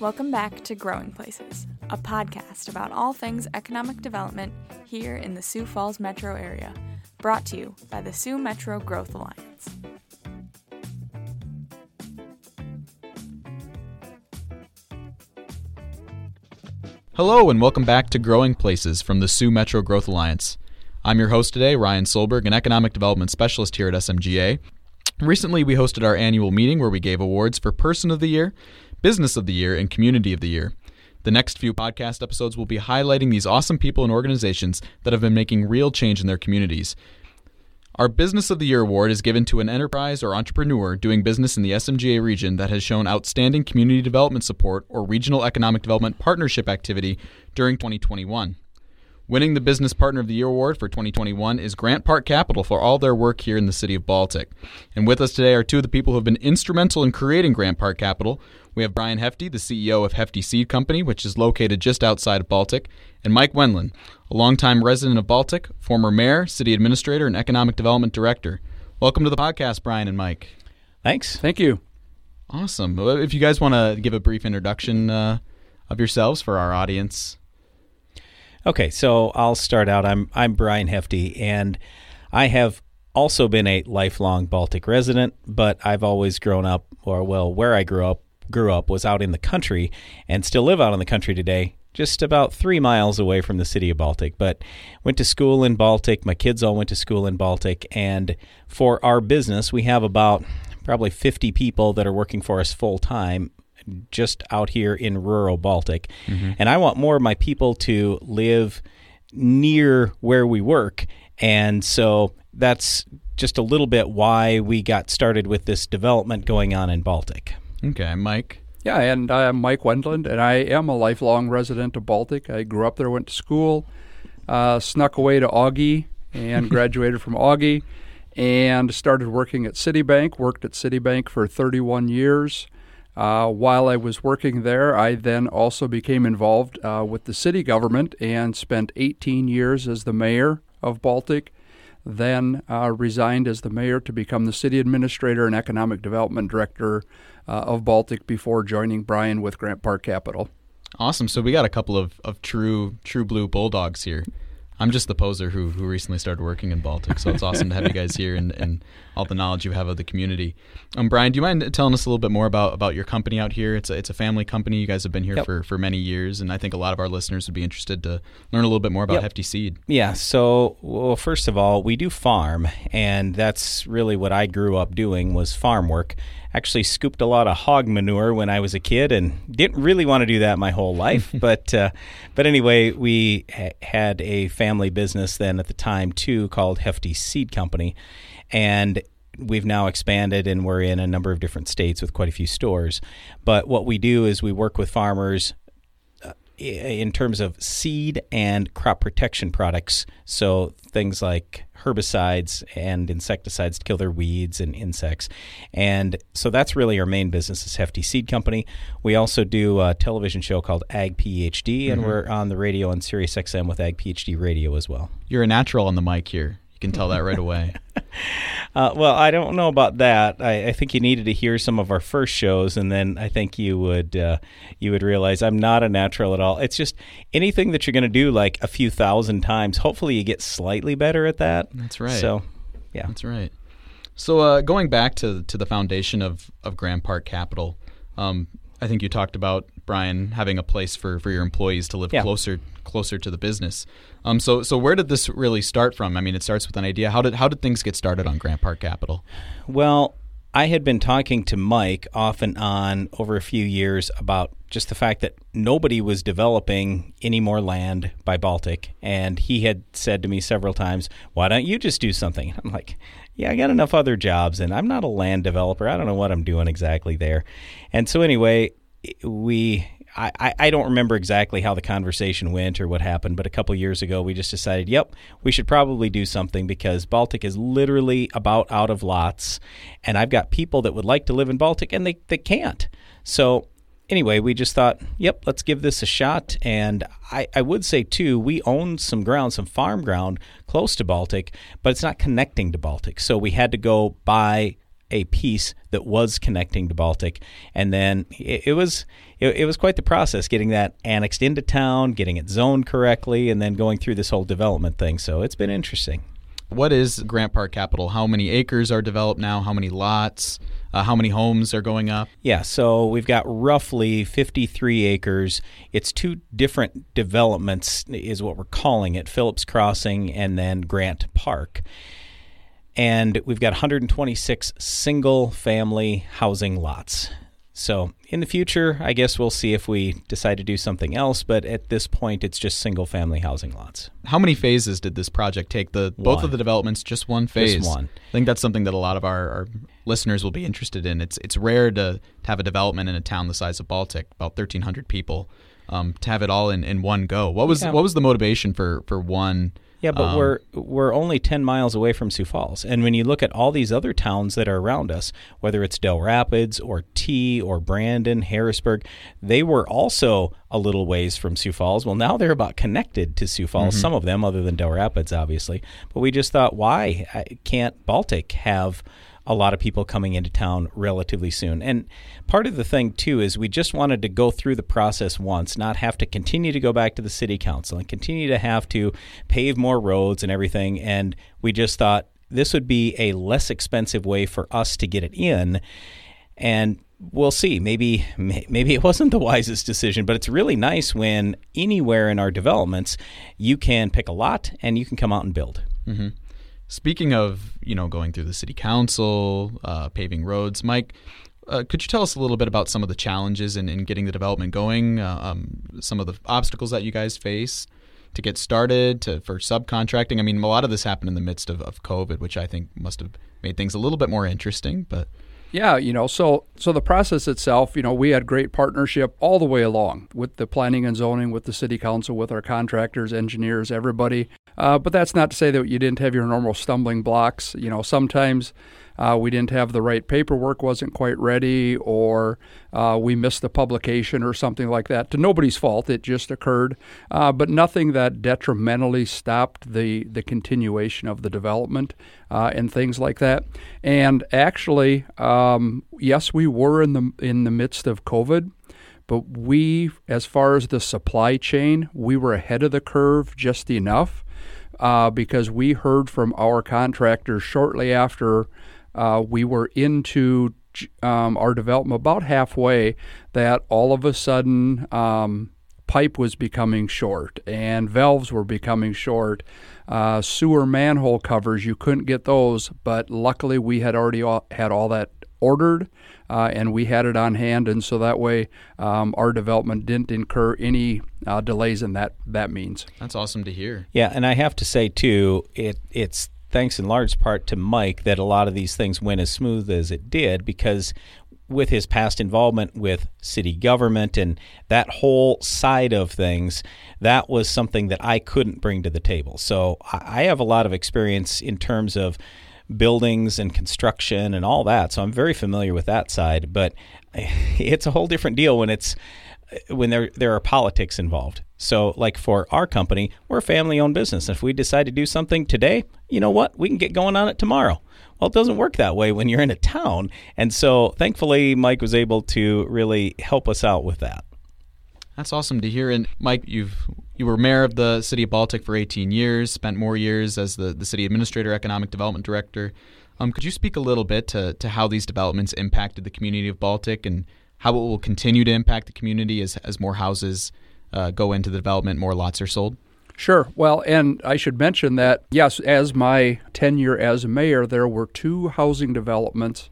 Welcome back to Growing Places, a podcast about all things economic development here in the Sioux Falls metro area, brought to you by the Sioux Metro Growth Alliance. Hello, and welcome back to Growing Places from the Sioux Metro Growth Alliance. I'm your host today, Ryan Solberg, an economic development specialist here at SMGA. Recently, we hosted our annual meeting where we gave awards for Person of the Year, Business of the Year, and Community of the Year. The next few podcast episodes will be highlighting these awesome people and organizations that have been making real change in their communities. Our Business of the Year award is given to an enterprise or entrepreneur doing business in the SMGA region that has shown outstanding community development support or regional economic development partnership activity during 2021. Winning the Business Partner of the Year award for 2021 is Grant Park Capital for all their work here in the city of Baltic. And with us today are two of the people who have been instrumental in creating Grant Park Capital. We have Brian Hefty, the CEO of Hefty Seed Company, which is located just outside of Baltic, and Mike Wendland, a longtime resident of Baltic, former mayor, city administrator, and economic development director. Welcome to the podcast, Brian and Mike. Thanks. Thank you. Awesome. If you guys want to give a brief introduction uh, of yourselves for our audience. Okay, so I'll start out. I'm I'm Brian Hefty, and I have also been a lifelong Baltic resident, but I've always grown up, or well, where I grew up grew up was out in the country, and still live out in the country today. Just about three miles away from the city of Baltic, but went to school in Baltic. My kids all went to school in Baltic, and for our business, we have about probably 50 people that are working for us full time just out here in rural Baltic. Mm-hmm. And I want more of my people to live near where we work. And so that's just a little bit why we got started with this development going on in Baltic. Okay, Mike. Yeah, and I'm Mike Wendland, and I am a lifelong resident of Baltic. I grew up there, went to school, uh, snuck away to Augie, and graduated from Augie, and started working at Citibank. Worked at Citibank for 31 years. Uh, while I was working there, I then also became involved uh, with the city government and spent 18 years as the mayor of Baltic. Then uh, resigned as the mayor to become the city administrator and economic development director uh, of Baltic before joining Brian with Grant Park Capital. Awesome. So we got a couple of, of true true blue bulldogs here. I'm just the poser who, who recently started working in Baltic, so it's awesome to have you guys here and, and all the knowledge you have of the community. Um, Brian, do you mind telling us a little bit more about, about your company out here? It's a, it's a family company. You guys have been here yep. for, for many years, and I think a lot of our listeners would be interested to learn a little bit more about yep. Hefty Seed. Yeah, so well, first of all, we do farm, and that's really what I grew up doing was farm work actually scooped a lot of hog manure when I was a kid and didn't really want to do that my whole life. but uh, but anyway, we ha- had a family business then at the time too called Hefty Seed Company, and we've now expanded and we're in a number of different states with quite a few stores. But what we do is we work with farmers uh, in terms of seed and crop protection products. So things like herbicides and insecticides to kill their weeds and insects. And so that's really our main business is Hefty Seed Company. We also do a television show called Ag PhD, mm-hmm. and we're on the radio on Sirius XM with Ag PhD Radio as well. You're a natural on the mic here. Can tell that right away. uh, well, I don't know about that. I, I, think you needed to hear some of our first shows, and then I think you would uh, you would realize I'm not a natural at all. It's just anything that you're going to do like a few thousand times. Hopefully, you get slightly better at that. That's right. So, yeah, that's right. So, uh, going back to to the foundation of of Grant Park Capital, um, I think you talked about Brian having a place for, for your employees to live yeah. closer closer to the business. Um, so so where did this really start from? I mean, it starts with an idea. How did how did things get started on Grant Park Capital? Well, I had been talking to Mike off and on over a few years about just the fact that nobody was developing any more land by Baltic, and he had said to me several times, "Why don't you just do something?" I'm like, "Yeah, I got enough other jobs, and I'm not a land developer. I don't know what I'm doing exactly there." And so anyway, we I, I don't remember exactly how the conversation went or what happened, but a couple years ago we just decided, yep, we should probably do something because Baltic is literally about out of lots, and I've got people that would like to live in Baltic and they, they can't. So anyway, we just thought, yep, let's give this a shot. And I, I would say, too, we own some ground, some farm ground close to Baltic, but it's not connecting to Baltic. So we had to go buy a piece that was connecting to Baltic, and then it, it was it, it, was quite the process getting that annexed into town, getting it zoned correctly, and then going through this whole development thing. So it's been interesting. What is Grant Park Capital? How many acres are developed now? How many lots? Uh, how many homes are going up? Yeah, so we've got roughly 53 acres. It's two different developments, is what we're calling it Phillips Crossing and then Grant Park and we've got 126 single family housing lots. So, in the future, I guess we'll see if we decide to do something else, but at this point it's just single family housing lots. How many phases did this project take? The one. both of the developments just one phase. Just one. I think that's something that a lot of our, our listeners will be interested in. It's it's rare to, to have a development in a town the size of Baltic, about 1300 people, um, to have it all in, in one go. What was Yeah. what was the motivation for for one Yeah, but Um, we're we're only ten miles away from Sioux Falls, and when you look at all these other towns that are around us, whether it's Dell Rapids or Tea or Brandon, Harrisburg, they were also a little ways from Sioux Falls. Well, now they're about connected to Sioux Falls. Some of them, other than Dell Rapids, obviously. But we just thought, why can't Baltic have a lot of people coming into town relatively soon. And part of the thing, too, is we just wanted to go through the process once, not have to continue to go back to the city council and continue to have to pave more roads and everything. And we just thought this would be a less expensive way for us to get it in. And we'll see. Maybe maybe it wasn't the wisest decision, but it's really nice when anywhere in our developments you can pick a lot and you can come out and build. Mm-hmm. Speaking of, you know, going through the city council, uh, paving roads, Mike, uh, could you tell us a little bit about some of the challenges in, in getting the development going? Uh, um, some of the obstacles that you guys face to get started, to for subcontracting. I mean, a lot of this happened in the midst of, of COVID, which I think must have made things a little bit more interesting. But Yeah, you know, so so the process itself, you know, we had great partnership all the way along with the planning and zoning, with the city council, with our contractors, engineers, everybody. Uh, but that's not to say that you didn't have your normal stumbling blocks. You know, sometimes uh, we didn't have the right paperwork, wasn't quite ready, or uh, we missed the publication or something like that. To nobody's fault, it just occurred. Uh, but nothing that detrimentally stopped the the continuation of the development uh, and things like that. And actually, um, yes, we were in the in the midst of COVID, but we, as far as the supply chain, we were ahead of the curve just enough uh, because we heard from our contractors shortly after uh, we were into um, our development about halfway that all of a sudden um, pipe was becoming short and valves were becoming short. Uh, sewer manhole covers, you couldn't get those, but luckily we had already all, had all that ordered uh, and we had it on hand, and so that way um, our development didn't incur any uh, delays in that, that means. that's awesome to hear. Yeah, and I have to say too, it it's thanks in large part to Mike that a lot of these things went as smooth as it did because with his past involvement with city government and that whole side of things, that was something that I couldn't bring to the table. So I have a lot of experience in terms of buildings and construction and all that. So I'm very familiar with that side, but it's a whole different deal when it's when there there are politics involved. So, like for our company, we're a family-owned business. If we decide to do something today, you know what? We can get going on it tomorrow. Well, it doesn't work that way when you're in a town. And so, thankfully, Mike was able to really help us out with that. That's awesome to hear. And Mike, you've you were mayor of the city of Baltic for 18 years, spent more years as the, the city administrator, economic development director. Um, could you speak a little bit to, to how these developments impacted the community of Baltic and how it will continue to impact the community as, as more houses uh, go into the development, more lots are sold? Sure. Well, and I should mention that, yes, as my tenure as mayor, there were two housing developments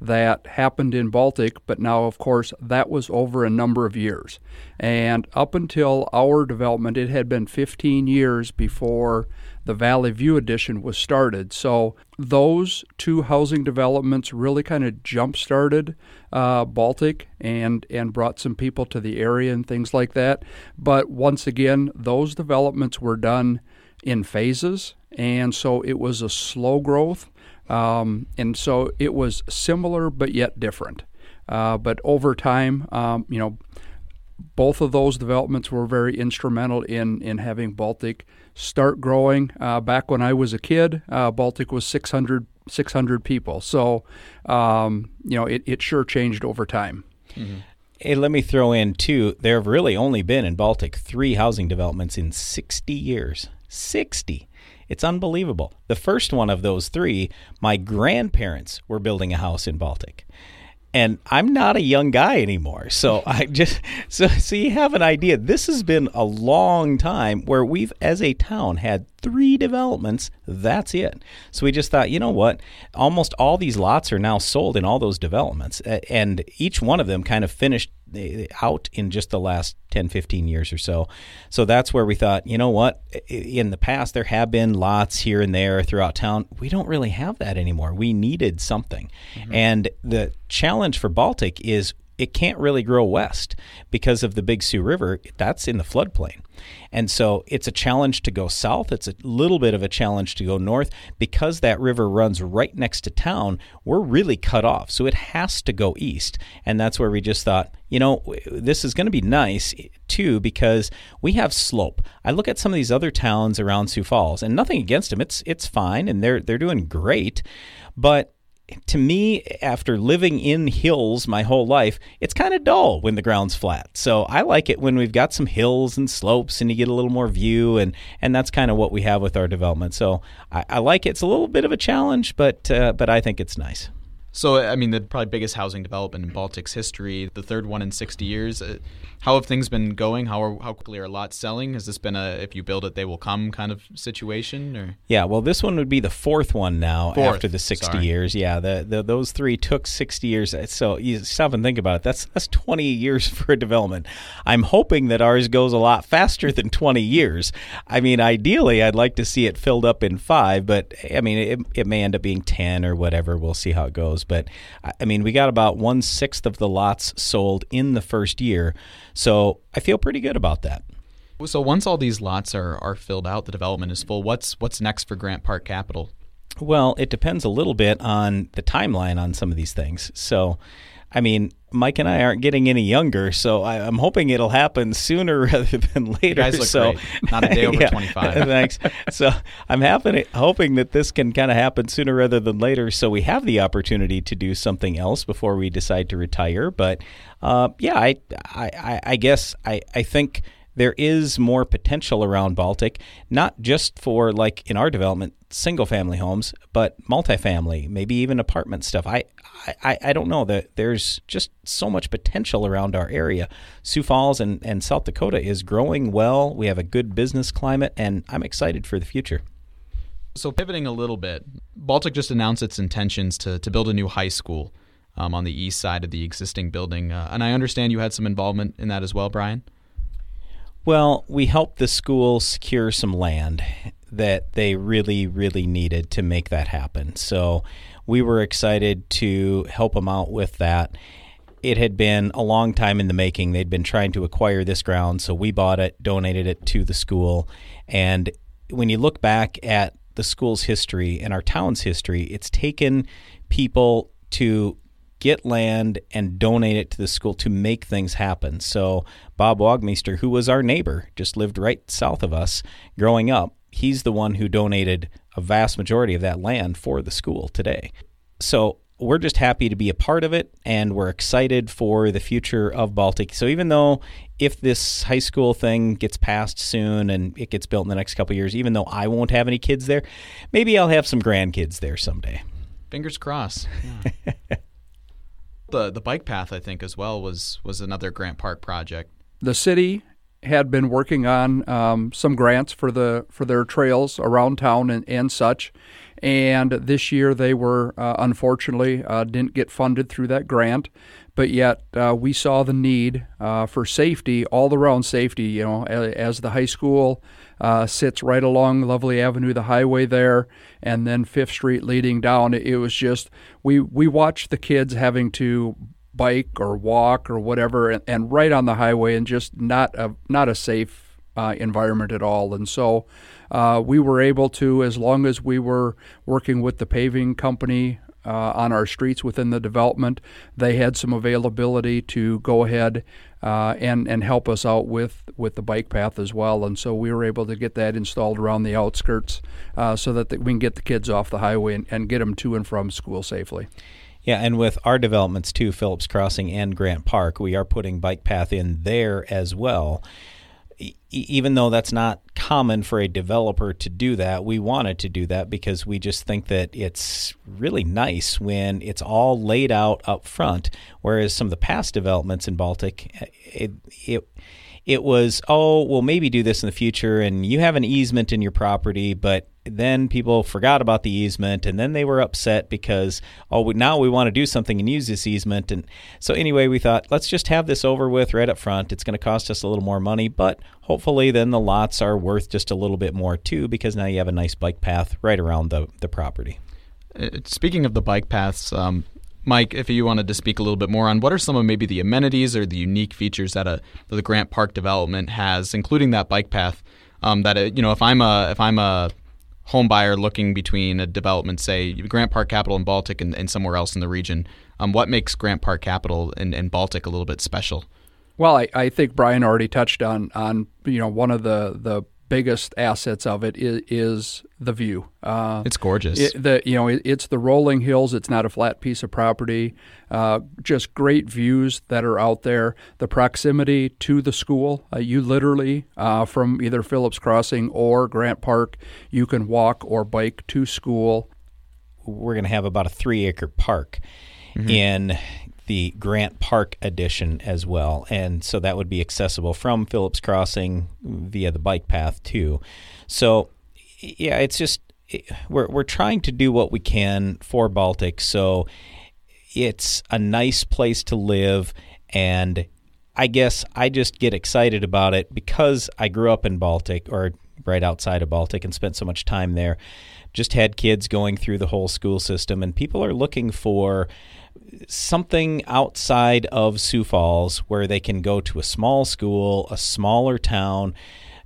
that happened in Baltic, but now, of course, that was over a number of years. And up until our development, it had been 15 years before the Valley View addition was started. So those two housing developments really kind of jump started uh, Baltic and, and brought some people to the area and things like that. But once again, those developments were done in phases, and so it was a slow growth. Um, and so it was similar but yet different. Uh, but over time, um, you know, both of those developments were very instrumental in, in having Baltic start growing. Uh, back when I was a kid, uh, Baltic was 600, 600 people. So, um, you know, it, it sure changed over time. Mm-hmm. Hey, let me throw in, too, there have really only been in Baltic three housing developments in 60 years. 60. It's unbelievable. The first one of those three, my grandparents were building a house in Baltic and I'm not a young guy anymore. So I just so so you have an idea. This has been a long time where we've as a town had three developments. That's it. So we just thought, you know what? Almost all these lots are now sold in all those developments and each one of them kind of finished out in just the last 10, 15 years or so. So that's where we thought, you know what? In the past, there have been lots here and there throughout town. We don't really have that anymore. We needed something. Mm-hmm. And the challenge for Baltic is it can't really grow west because of the Big Sioux River. That's in the floodplain. And so it's a challenge to go south. It's a little bit of a challenge to go north. Because that river runs right next to town, we're really cut off. So it has to go east. And that's where we just thought, you know, this is going to be nice too because we have slope. I look at some of these other towns around Sioux Falls and nothing against them. It's it's fine and they're they're doing great. But to me, after living in hills my whole life, it's kind of dull when the ground's flat. So I like it when we've got some hills and slopes and you get a little more view, and, and that's kind of what we have with our development. So I, I like it. It's a little bit of a challenge, but uh, but I think it's nice. So, I mean, the probably biggest housing development in Baltic's history, the third one in 60 years. Uh, how have things been going? How are, how quickly are lots selling? Has this been a if you build it they will come kind of situation? Or yeah, well, this one would be the fourth one now fourth. after the 60 Sorry. years. Yeah, the, the those three took 60 years. So you stop and think about it. That's that's 20 years for a development. I'm hoping that ours goes a lot faster than 20 years. I mean, ideally, I'd like to see it filled up in five, but I mean, it, it may end up being 10 or whatever. We'll see how it goes. But I mean, we got about one sixth of the lots sold in the first year. So I feel pretty good about that. So once all these lots are, are filled out, the development is full. What's what's next for Grant Park Capital? Well, it depends a little bit on the timeline on some of these things. So I mean, Mike and I aren't getting any younger, so I, am hoping it'll happen sooner rather than later. You guys look so, great. Not a day over yeah, 25. thanks. So I'm happy, hoping that this can kind of happen sooner rather than later, so we have the opportunity to do something else before we decide to retire. But uh, yeah, I, I, I guess I, I think – there is more potential around Baltic, not just for like in our development, single family homes, but multifamily, maybe even apartment stuff. I, I, I don't know that there's just so much potential around our area. Sioux Falls and, and South Dakota is growing well. We have a good business climate, and I'm excited for the future. So, pivoting a little bit, Baltic just announced its intentions to, to build a new high school um, on the east side of the existing building. Uh, and I understand you had some involvement in that as well, Brian? Well, we helped the school secure some land that they really, really needed to make that happen. So we were excited to help them out with that. It had been a long time in the making. They'd been trying to acquire this ground, so we bought it, donated it to the school. And when you look back at the school's history and our town's history, it's taken people to get land and donate it to the school to make things happen. So Bob Wagmeister, who was our neighbor, just lived right south of us growing up, he's the one who donated a vast majority of that land for the school today. So we're just happy to be a part of it and we're excited for the future of Baltic. So even though if this high school thing gets passed soon and it gets built in the next couple years, even though I won't have any kids there, maybe I'll have some grandkids there someday. Fingers crossed. Yeah. The the bike path, I think, as well was was another Grant Park project. The city had been working on um, some grants for the for their trails around town and, and such, and this year they were uh, unfortunately uh, didn't get funded through that grant but yet uh, we saw the need uh, for safety all around safety you know as, as the high school uh, sits right along Lovely Avenue, the highway there, and then Fifth Street leading down. It, was just we we watched the kids having to bike or walk or whatever, and, and right on the highway, and just not a not a safe uh, environment at all. And so uh, we were able to, as long as we were working with the paving company uh, on our streets within the development. They had some availability to go ahead uh, and and help us out with with the bike path as well. And so we were able to get that installed around the outskirts uh, so that the, we can get the kids off the highway and, and get them to and from school safely. Yeah, and with our developments too, Phillips Crossing and Grant Park, we are putting bike path in there as well. E- even though that's not common for a developer to do that, we wanted to do that because we just think that it's really nice when it's all laid out up front. Whereas some of the past developments in Baltic, eh, it, it it was, oh, we'll maybe do this in the future, and you have an easement in your property, but then people forgot about the easement, and then they were upset because, oh, we, now we want to do something and use this easement. And so, anyway, we thought, let's just have this over with right up front. It's going to cost us a little more money, but hopefully, then the lots are worth just a little bit more too, because now you have a nice bike path right around the, the property. Uh, speaking of the bike paths, um, Mike, if you wanted to speak a little bit more on what are some of maybe the amenities or the unique features that a that the Grant Park development has, including that bike path. Um, that it, you know, if I'm a if I'm a home buyer looking between a development, say Grant Park Capital and Baltic, and, and somewhere else in the region, um, what makes Grant Park Capital and, and Baltic a little bit special? Well, I, I think Brian already touched on on you know one of the the biggest assets of it is, is the view. Uh, it's gorgeous. It, the you know it, it's the rolling hills. It's not a flat piece of property. Uh, just great views that are out there. The proximity to the school. Uh, you literally uh, from either Phillips Crossing or Grant Park, you can walk or bike to school. We're going to have about a three acre park. Mm-hmm. in the Grant Park edition as well. And so that would be accessible from Phillips Crossing via the bike path too. So yeah, it's just we're we're trying to do what we can for Baltic. So it's a nice place to live and I guess I just get excited about it because I grew up in Baltic or right outside of Baltic and spent so much time there. Just had kids going through the whole school system and people are looking for something outside of Sioux Falls where they can go to a small school, a smaller town,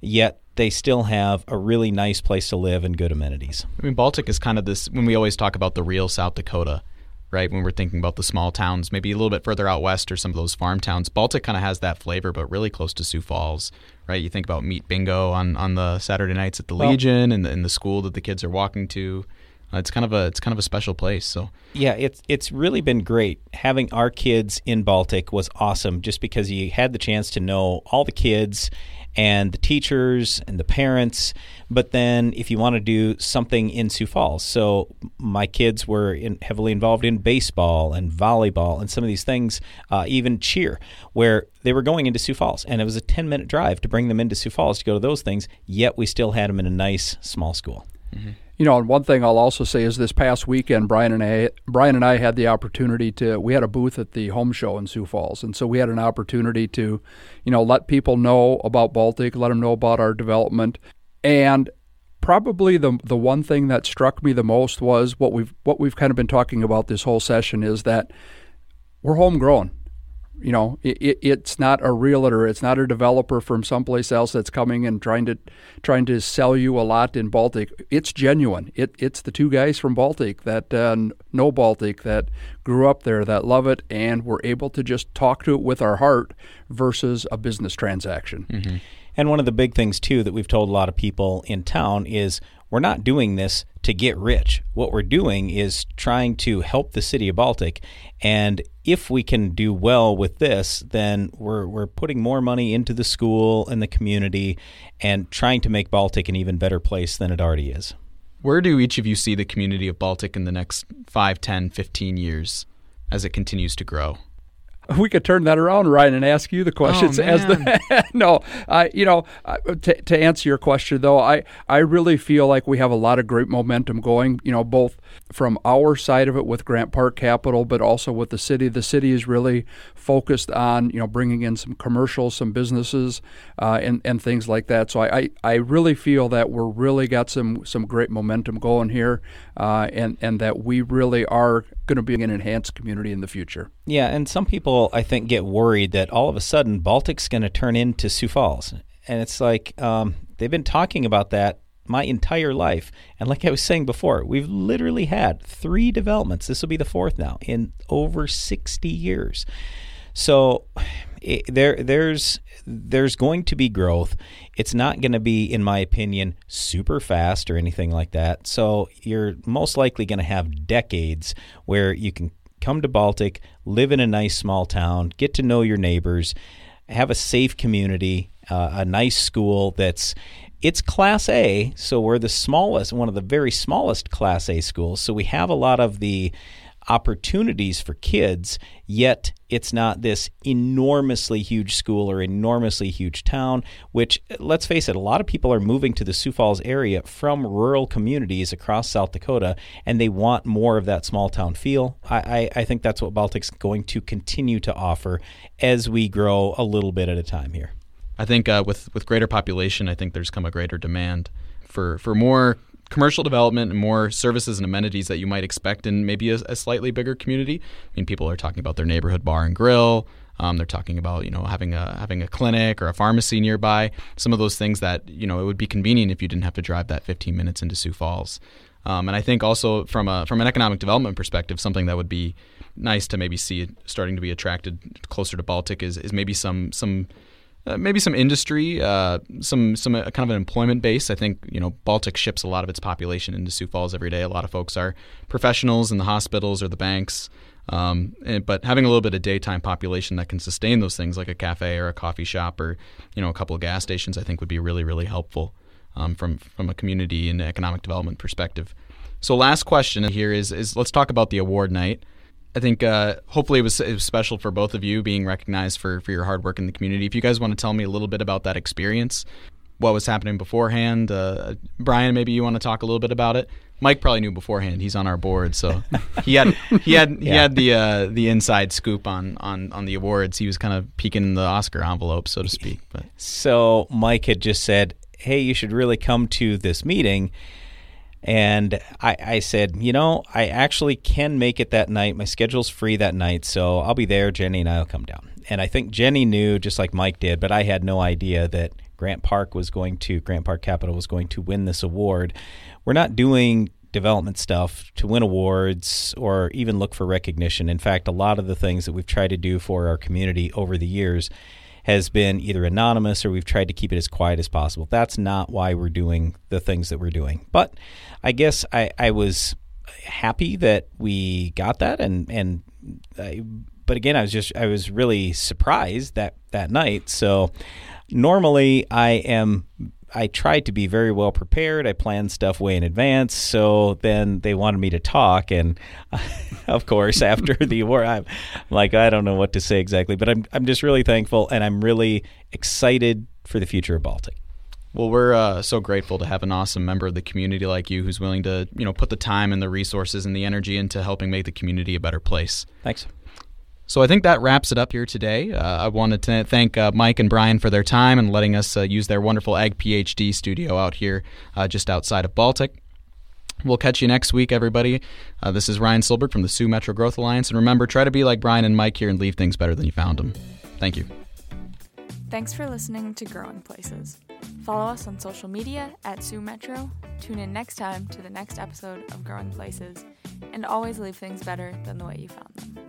yet they still have a really nice place to live and good amenities. I mean, Baltic is kind of this when we always talk about the real South Dakota, right? When we're thinking about the small towns, maybe a little bit further out west or some of those farm towns. Baltic kind of has that flavor, but really close to Sioux Falls, right? You think about meat bingo on, on the Saturday nights at the well, Legion and the, and the school that the kids are walking to. It's kind of a it's kind of a special place. So yeah, it's it's really been great having our kids in Baltic was awesome. Just because you had the chance to know all the kids and the teachers and the parents. But then, if you want to do something in Sioux Falls, so my kids were in, heavily involved in baseball and volleyball and some of these things, uh, even cheer, where they were going into Sioux Falls, and it was a ten minute drive to bring them into Sioux Falls to go to those things. Yet we still had them in a nice small school. Mm-hmm. You know, and one thing I'll also say is this past weekend, Brian and I, Brian and I had the opportunity to. We had a booth at the home show in Sioux Falls, and so we had an opportunity to, you know, let people know about Baltic, let them know about our development, and probably the the one thing that struck me the most was what we've what we've kind of been talking about this whole session is that we're homegrown you know, it, it's not a realtor, it's not a developer from someplace else that's coming and trying to trying to sell you a lot in Baltic. It's genuine. It, it's the two guys from Baltic that uh, know Baltic that grew up there that love it and were able to just talk to it with our heart versus a business transaction. Mm-hmm. And one of the big things too that we've told a lot of people in town is we're not doing this to get rich. What we're doing is trying to help the city of Baltic. And if we can do well with this, then we're, we're putting more money into the school and the community and trying to make Baltic an even better place than it already is. Where do each of you see the community of Baltic in the next 5, 10, 15 years as it continues to grow? We could turn that around, Ryan, and ask you the questions oh, as the no. I you know uh, to, to answer your question though, I I really feel like we have a lot of great momentum going. You know, both from our side of it with Grant Park Capital, but also with the city. The city is really focused on you know bringing in some commercials, some businesses, uh, and and things like that. So I, I, I really feel that we're really got some some great momentum going here, uh, and and that we really are going to be an enhanced community in the future. Yeah, and some people I think get worried that all of a sudden Baltic's going to turn into Sioux Falls, and it's like um, they've been talking about that my entire life. And like I was saying before, we've literally had three developments. This will be the fourth now in over 60 years. So it, there there's there's going to be growth. It's not going to be in my opinion super fast or anything like that. So you're most likely going to have decades where you can come to Baltic, live in a nice small town, get to know your neighbors, have a safe community, uh, a nice school that's it's class A, so we're the smallest, one of the very smallest class A schools. So we have a lot of the opportunities for kids, yet it's not this enormously huge school or enormously huge town, which, let's face it, a lot of people are moving to the Sioux Falls area from rural communities across South Dakota, and they want more of that small town feel. I, I, I think that's what Baltic's going to continue to offer as we grow a little bit at a time here. I think uh, with with greater population, I think there's come a greater demand for for more commercial development and more services and amenities that you might expect in maybe a, a slightly bigger community. I mean, people are talking about their neighborhood bar and grill. Um, they're talking about you know having a having a clinic or a pharmacy nearby. Some of those things that you know it would be convenient if you didn't have to drive that 15 minutes into Sioux Falls. Um, and I think also from a from an economic development perspective, something that would be nice to maybe see starting to be attracted closer to Baltic is, is maybe some some uh, maybe some industry, uh, some some uh, kind of an employment base. I think you know Baltic ships a lot of its population into Sioux Falls every day. A lot of folks are professionals in the hospitals or the banks. Um, and, but having a little bit of daytime population that can sustain those things, like a cafe or a coffee shop or you know a couple of gas stations, I think would be really really helpful um, from from a community and economic development perspective. So last question here is is let's talk about the award night. I think uh, hopefully it was, it was, special for both of you being recognized for, for your hard work in the community. If you guys want to tell me a little bit about that experience, what was happening beforehand, uh, Brian, maybe you want to talk a little bit about it. Mike probably knew beforehand. He's on our board, so he had he had he had the uh, the inside scoop on, on on the awards. He was kind of peeking in the Oscar envelope, so to speak. But so Mike had just said, "Hey, you should really come to this meeting." And I, I, said, you know, I actually can make it that night. My schedule's free that night, so I'll be there. Jenny and I'll come down. And I think Jenny knew, just like Mike did, but I had no idea that Grant Park was going to, Grant Park Capital was going to win this award. We're not doing development stuff to win awards or even look for recognition. In fact, a lot of the things that we've tried to do for our community over the years has been either anonymous or we've tried to keep it as quiet as possible. That's not why we're doing the things that we're doing. But I guess I, I was happy that we got that and and I, but again I was just I was really surprised that that night. So normally I am I tried to be very well prepared. I planned stuff way in advance. So then they wanted me to talk, and of course, after the award, I'm like, I don't know what to say exactly, but I'm I'm just really thankful, and I'm really excited for the future of Baltic. Well, we're uh, so grateful to have an awesome member of the community like you, who's willing to you know put the time and the resources and the energy into helping make the community a better place. Thanks. So I think that wraps it up here today. Uh, I wanted to thank uh, Mike and Brian for their time and letting us uh, use their wonderful Ag PhD studio out here uh, just outside of Baltic. We'll catch you next week, everybody. Uh, this is Ryan Silberg from the Sioux Metro Growth Alliance. And remember, try to be like Brian and Mike here and leave things better than you found them. Thank you. Thanks for listening to Growing Places. Follow us on social media at Sioux Metro. Tune in next time to the next episode of Growing Places. And always leave things better than the way you found them.